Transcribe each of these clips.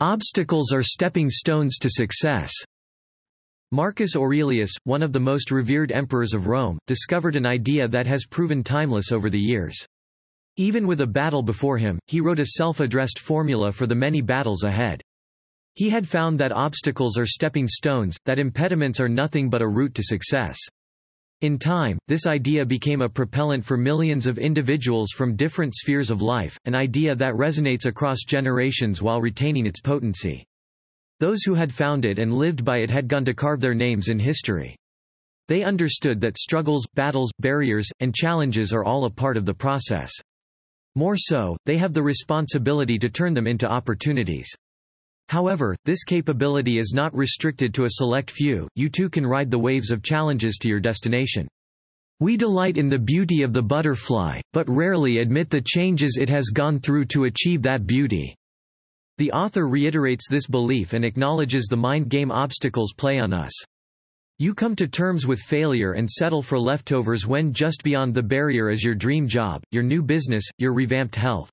Obstacles are stepping stones to success. Marcus Aurelius, one of the most revered emperors of Rome, discovered an idea that has proven timeless over the years. Even with a battle before him, he wrote a self-addressed formula for the many battles ahead. He had found that obstacles are stepping stones, that impediments are nothing but a route to success. In time, this idea became a propellant for millions of individuals from different spheres of life, an idea that resonates across generations while retaining its potency. Those who had found it and lived by it had gone to carve their names in history. They understood that struggles, battles, barriers, and challenges are all a part of the process. More so, they have the responsibility to turn them into opportunities. However, this capability is not restricted to a select few, you too can ride the waves of challenges to your destination. We delight in the beauty of the butterfly, but rarely admit the changes it has gone through to achieve that beauty. The author reiterates this belief and acknowledges the mind game obstacles play on us. You come to terms with failure and settle for leftovers when just beyond the barrier is your dream job, your new business, your revamped health.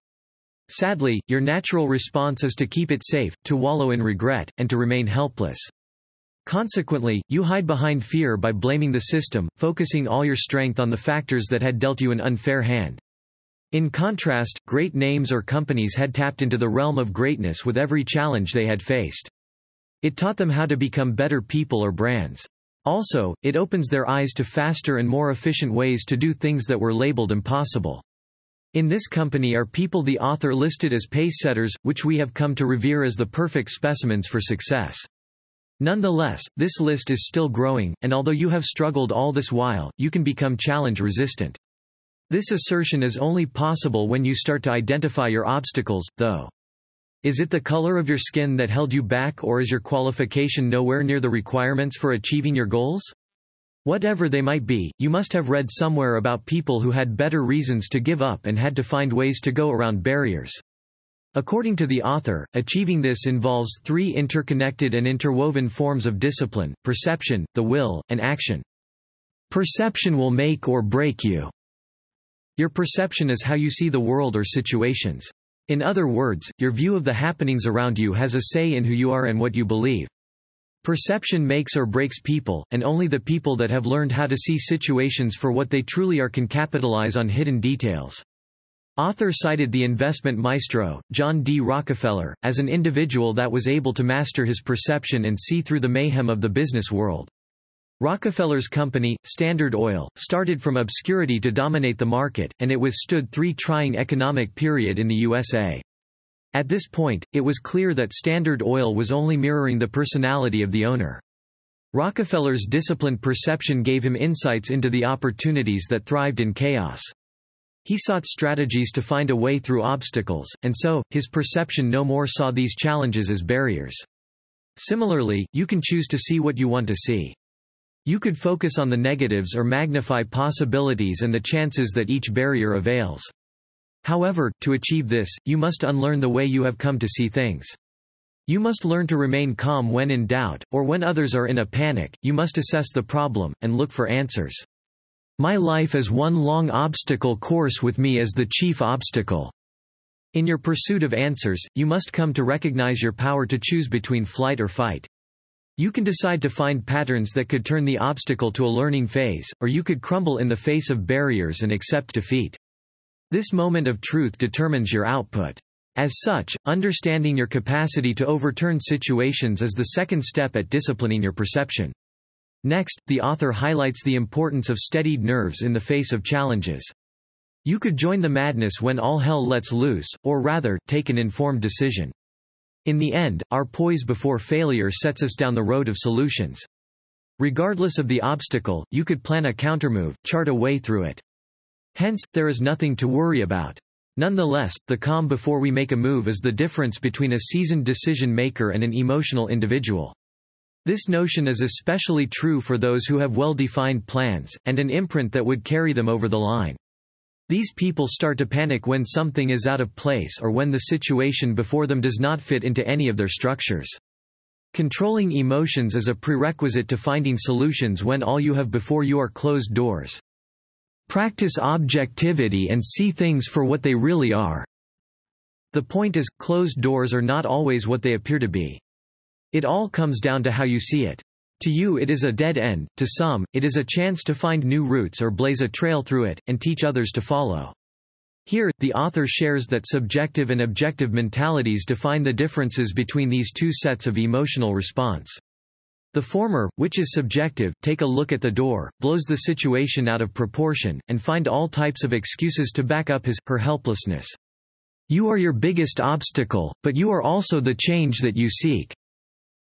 Sadly, your natural response is to keep it safe, to wallow in regret, and to remain helpless. Consequently, you hide behind fear by blaming the system, focusing all your strength on the factors that had dealt you an unfair hand. In contrast, great names or companies had tapped into the realm of greatness with every challenge they had faced. It taught them how to become better people or brands. Also, it opens their eyes to faster and more efficient ways to do things that were labeled impossible. In this company are people the author listed as pace-setters, which we have come to revere as the perfect specimens for success. Nonetheless, this list is still growing, and although you have struggled all this while, you can become challenge-resistant. This assertion is only possible when you start to identify your obstacles, though. Is it the color of your skin that held you back or is your qualification nowhere near the requirements for achieving your goals? Whatever they might be, you must have read somewhere about people who had better reasons to give up and had to find ways to go around barriers. According to the author, achieving this involves three interconnected and interwoven forms of discipline, perception, the will, and action. Perception will make or break you. Your perception is how you see the world or situations. In other words, your view of the happenings around you has a say in who you are and what you believe. Perception makes or breaks people, and only the people that have learned how to see situations for what they truly are can capitalize on hidden details. Author cited the investment maestro, John D. Rockefeller, as an individual that was able to master his perception and see through the mayhem of the business world. Rockefeller's company, Standard Oil, started from obscurity to dominate the market, and it withstood three trying economic period in the USA. At this point, it was clear that Standard Oil was only mirroring the personality of the owner. Rockefeller's disciplined perception gave him insights into the opportunities that thrived in chaos. He sought strategies to find a way through obstacles, and so, his perception no more saw these challenges as barriers. Similarly, you can choose to see what you want to see. You could focus on the negatives or magnify possibilities and the chances that each barrier avails. However, to achieve this, you must unlearn the way you have come to see things. You must learn to remain calm when in doubt, or when others are in a panic, you must assess the problem, and look for answers. My life is one long obstacle course with me as the chief obstacle. In your pursuit of answers, you must come to recognize your power to choose between flight or fight. You can decide to find patterns that could turn the obstacle to a learning phase, or you could crumble in the face of barriers and accept defeat. This moment of truth determines your output. As such, understanding your capacity to overturn situations is the second step at disciplining your perception. Next, the author highlights the importance of steadied nerves in the face of challenges. You could join the madness when all hell lets loose, or rather, take an informed decision. In the end, our poise before failure sets us down the road of solutions. Regardless of the obstacle, you could plan a countermove, chart a way through it. Hence, there is nothing to worry about. Nonetheless, the calm before we make a move is the difference between a seasoned decision maker and an emotional individual. This notion is especially true for those who have well-defined plans, and an imprint that would carry them over the line. These people start to panic when something is out of place or when the situation before them does not fit into any of their structures. Controlling emotions is a prerequisite to finding solutions when all you have before you are closed doors. Practice objectivity and see things for what they really are. The point is, closed doors are not always what they appear to be. It all comes down to how you see it. To you it is a dead end, to some, it is a chance to find new routes or blaze a trail through it, and teach others to follow. Here, the author shares that subjective and objective mentalities define the differences between these two sets of emotional response. The former, which is subjective, take a look at the door, blows the situation out of proportion, and find all types of excuses to back up his, her helplessness. You are your biggest obstacle, but you are also the change that you seek.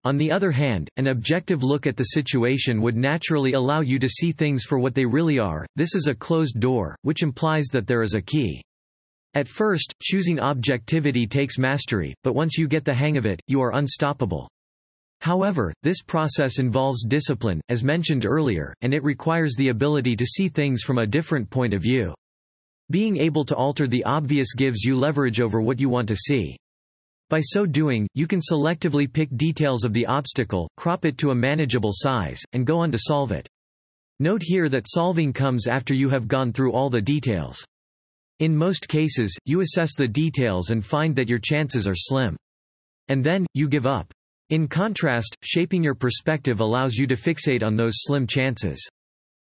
On the other hand, an objective look at the situation would naturally allow you to see things for what they really are. This is a closed door, which implies that there is a key. At first, choosing objectivity takes mastery, but once you get the hang of it, you are unstoppable. However, this process involves discipline, as mentioned earlier, and it requires the ability to see things from a different point of view. Being able to alter the obvious gives you leverage over what you want to see. By so doing, you can selectively pick details of the obstacle, crop it to a manageable size, and go on to solve it. Note here that solving comes after you have gone through all the details. In most cases, you assess the details and find that your chances are slim. And then, you give up. In contrast, shaping your perspective allows you to fixate on those slim chances.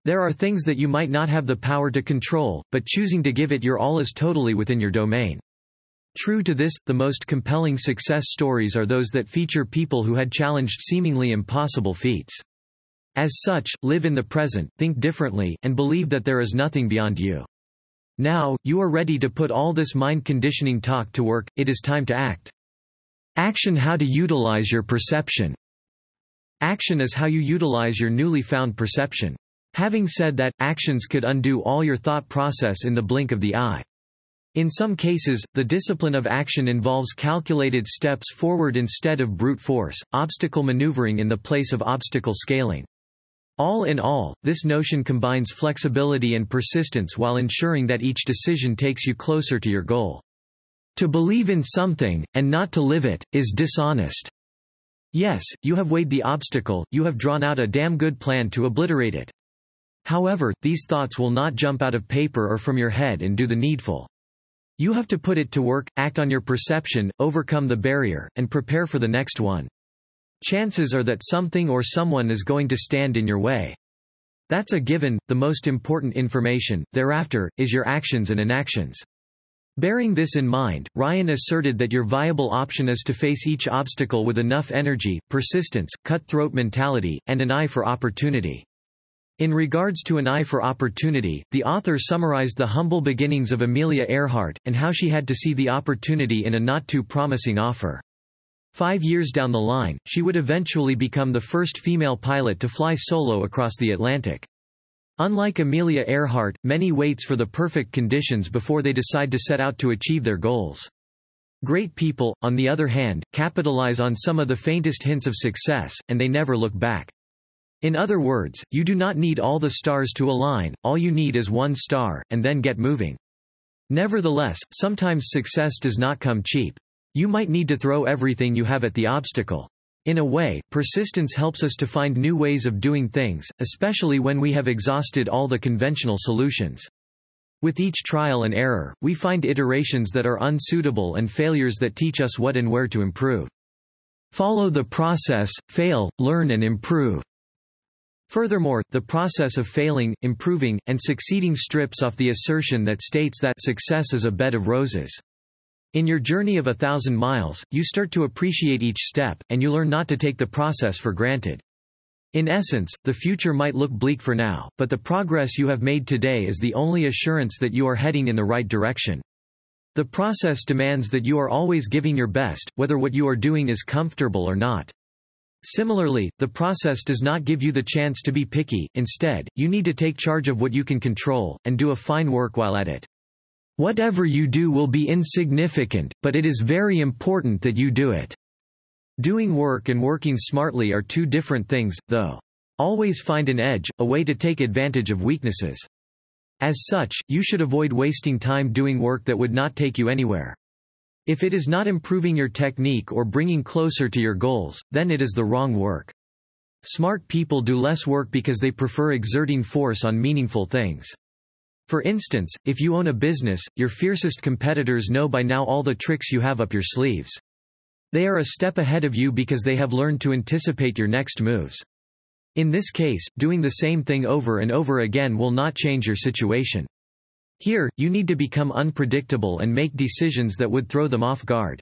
There are things that you might not have the power to control, but choosing to give it your all is totally within your domain. True to this, the most compelling success stories are those that feature people who had challenged seemingly impossible feats. As such, live in the present, think differently, and believe that there is nothing beyond you. Now, you are ready to put all this mind conditioning talk to work, it is time to act. Action How to utilize your perception. Action is how you utilize your newly found perception. Having said that, actions could undo all your thought process in the blink of the eye. In some cases, the discipline of action involves calculated steps forward instead of brute force, obstacle maneuvering in the place of obstacle scaling. All in all, this notion combines flexibility and persistence while ensuring that each decision takes you closer to your goal. To believe in something, and not to live it, is dishonest. Yes, you have weighed the obstacle, you have drawn out a damn good plan to obliterate it. However, these thoughts will not jump out of paper or from your head and do the needful. You have to put it to work, act on your perception, overcome the barrier, and prepare for the next one. Chances are that something or someone is going to stand in your way. That's a given, the most important information, thereafter, is your actions and inactions. Bearing this in mind, Ryan asserted that your viable option is to face each obstacle with enough energy, persistence, cutthroat mentality, and an eye for opportunity. In regards to an eye for opportunity, the author summarized the humble beginnings of Amelia Earhart, and how she had to see the opportunity in a not-too-promising offer. Five years down the line, she would eventually become the first female pilot to fly solo across the Atlantic. Unlike Amelia Earhart, many waits for the perfect conditions before they decide to set out to achieve their goals. Great people, on the other hand, capitalize on some of the faintest hints of success, and they never look back. In other words, you do not need all the stars to align, all you need is one star, and then get moving. Nevertheless, sometimes success does not come cheap. You might need to throw everything you have at the obstacle. In a way, persistence helps us to find new ways of doing things, especially when we have exhausted all the conventional solutions. With each trial and error, we find iterations that are unsuitable and failures that teach us what and where to improve. Follow the process, fail, learn and improve. Furthermore, the process of failing, improving, and succeeding strips off the assertion that states that success is a bed of roses. In your journey of a thousand miles, you start to appreciate each step, and you learn not to take the process for granted. In essence, the future might look bleak for now, but the progress you have made today is the only assurance that you are heading in the right direction. The process demands that you are always giving your best, whether what you are doing is comfortable or not. Similarly, the process does not give you the chance to be picky, instead, you need to take charge of what you can control, and do a fine work while at it. Whatever you do will be insignificant, but it is very important that you do it. Doing work and working smartly are two different things, though. Always find an edge, a way to take advantage of weaknesses. As such, you should avoid wasting time doing work that would not take you anywhere. If it is not improving your technique or bringing closer to your goals, then it is the wrong work. Smart people do less work because they prefer exerting force on meaningful things. For instance, if you own a business, your fiercest competitors know by now all the tricks you have up your sleeves. They are a step ahead of you because they have learned to anticipate your next moves. In this case, doing the same thing over and over again will not change your situation. Here, you need to become unpredictable and make decisions that would throw them off guard.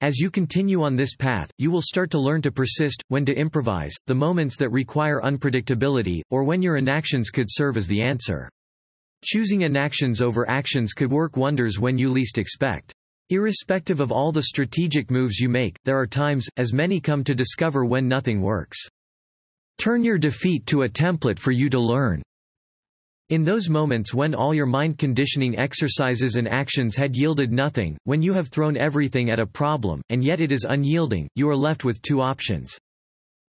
As you continue on this path, you will start to learn to persist, when to improvise, the moments that require unpredictability, or when your inactions could serve as the answer. Choosing inactions over actions could work wonders when you least expect. Irrespective of all the strategic moves you make, there are times, as many come to discover when nothing works. Turn your defeat to a template for you to learn. In those moments when all your mind conditioning exercises and actions had yielded nothing, when you have thrown everything at a problem, and yet it is unyielding, you are left with two options.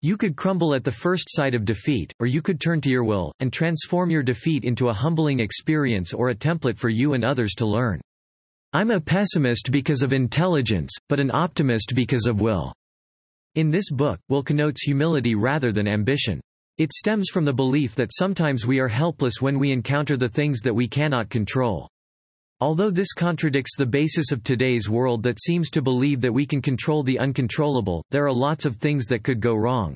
You could crumble at the first sight of defeat, or you could turn to your will, and transform your defeat into a humbling experience or a template for you and others to learn. I'm a pessimist because of intelligence, but an optimist because of will. In this book, will connotes humility rather than ambition. It stems from the belief that sometimes we are helpless when we encounter the things that we cannot control. Although this contradicts the basis of today's world that seems to believe that we can control the uncontrollable, there are lots of things that could go wrong.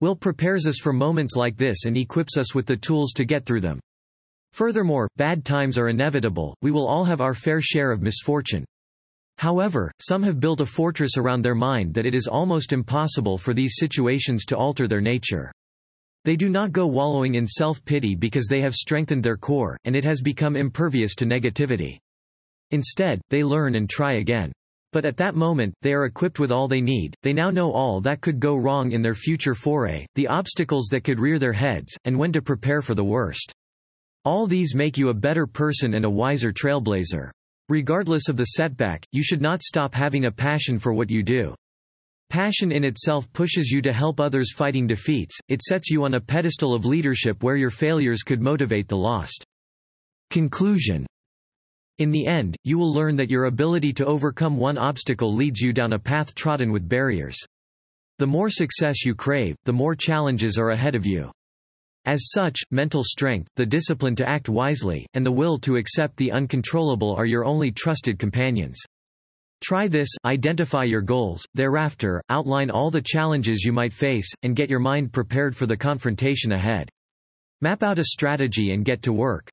Will prepares us for moments like this and equips us with the tools to get through them. Furthermore, bad times are inevitable, we will all have our fair share of misfortune. However, some have built a fortress around their mind that it is almost impossible for these situations to alter their nature. They do not go wallowing in self-pity because they have strengthened their core, and it has become impervious to negativity. Instead, they learn and try again. But at that moment, they are equipped with all they need, they now know all that could go wrong in their future foray, the obstacles that could rear their heads, and when to prepare for the worst. All these make you a better person and a wiser trailblazer. Regardless of the setback, you should not stop having a passion for what you do. Passion in itself pushes you to help others fighting defeats, it sets you on a pedestal of leadership where your failures could motivate the lost. Conclusion In the end, you will learn that your ability to overcome one obstacle leads you down a path trodden with barriers. The more success you crave, the more challenges are ahead of you. As such, mental strength, the discipline to act wisely, and the will to accept the uncontrollable are your only trusted companions. Try this, identify your goals, thereafter, outline all the challenges you might face, and get your mind prepared for the confrontation ahead. Map out a strategy and get to work.